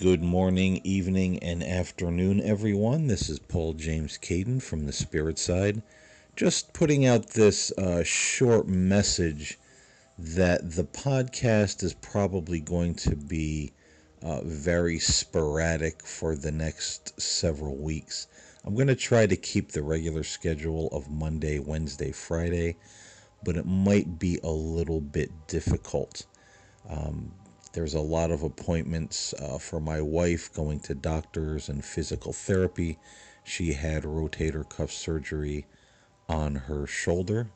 Good morning, evening, and afternoon, everyone. This is Paul James Caiden from the Spirit Side. Just putting out this uh, short message that the podcast is probably going to be uh, very sporadic for the next several weeks. I'm going to try to keep the regular schedule of Monday, Wednesday, Friday, but it might be a little bit difficult. Um, there's a lot of appointments uh, for my wife going to doctors and physical therapy. She had rotator cuff surgery on her shoulder.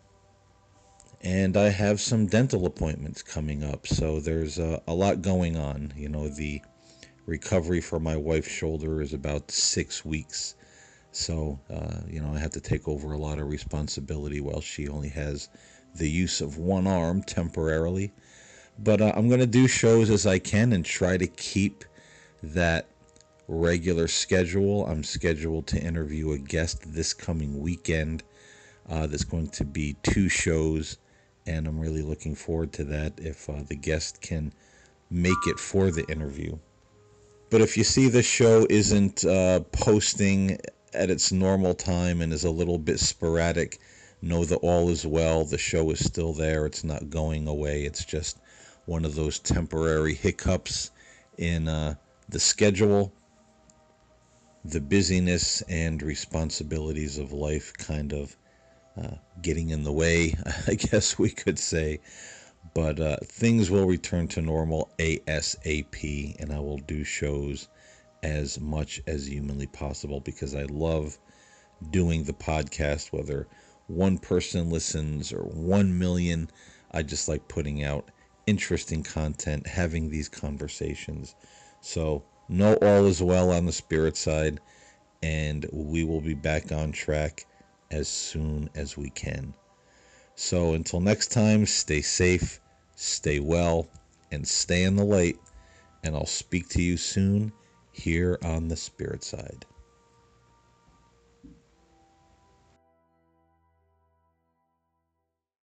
And I have some dental appointments coming up. So there's a, a lot going on. You know, the recovery for my wife's shoulder is about six weeks. So, uh, you know, I have to take over a lot of responsibility while she only has the use of one arm temporarily. But uh, I'm going to do shows as I can and try to keep that regular schedule. I'm scheduled to interview a guest this coming weekend. Uh, there's going to be two shows, and I'm really looking forward to that if uh, the guest can make it for the interview. But if you see the show isn't uh, posting at its normal time and is a little bit sporadic, know that all is well. The show is still there. It's not going away. It's just one of those temporary hiccups in uh, the schedule. The busyness and responsibilities of life kind of uh, getting in the way, I guess we could say. But uh, things will return to normal ASAP, and I will do shows as much as humanly possible because I love doing the podcast, whether one person listens or one million. I just like putting out interesting content, having these conversations. So, know all is well on the spirit side, and we will be back on track as soon as we can. So, until next time, stay safe, stay well, and stay in the light. And I'll speak to you soon here on the spirit side.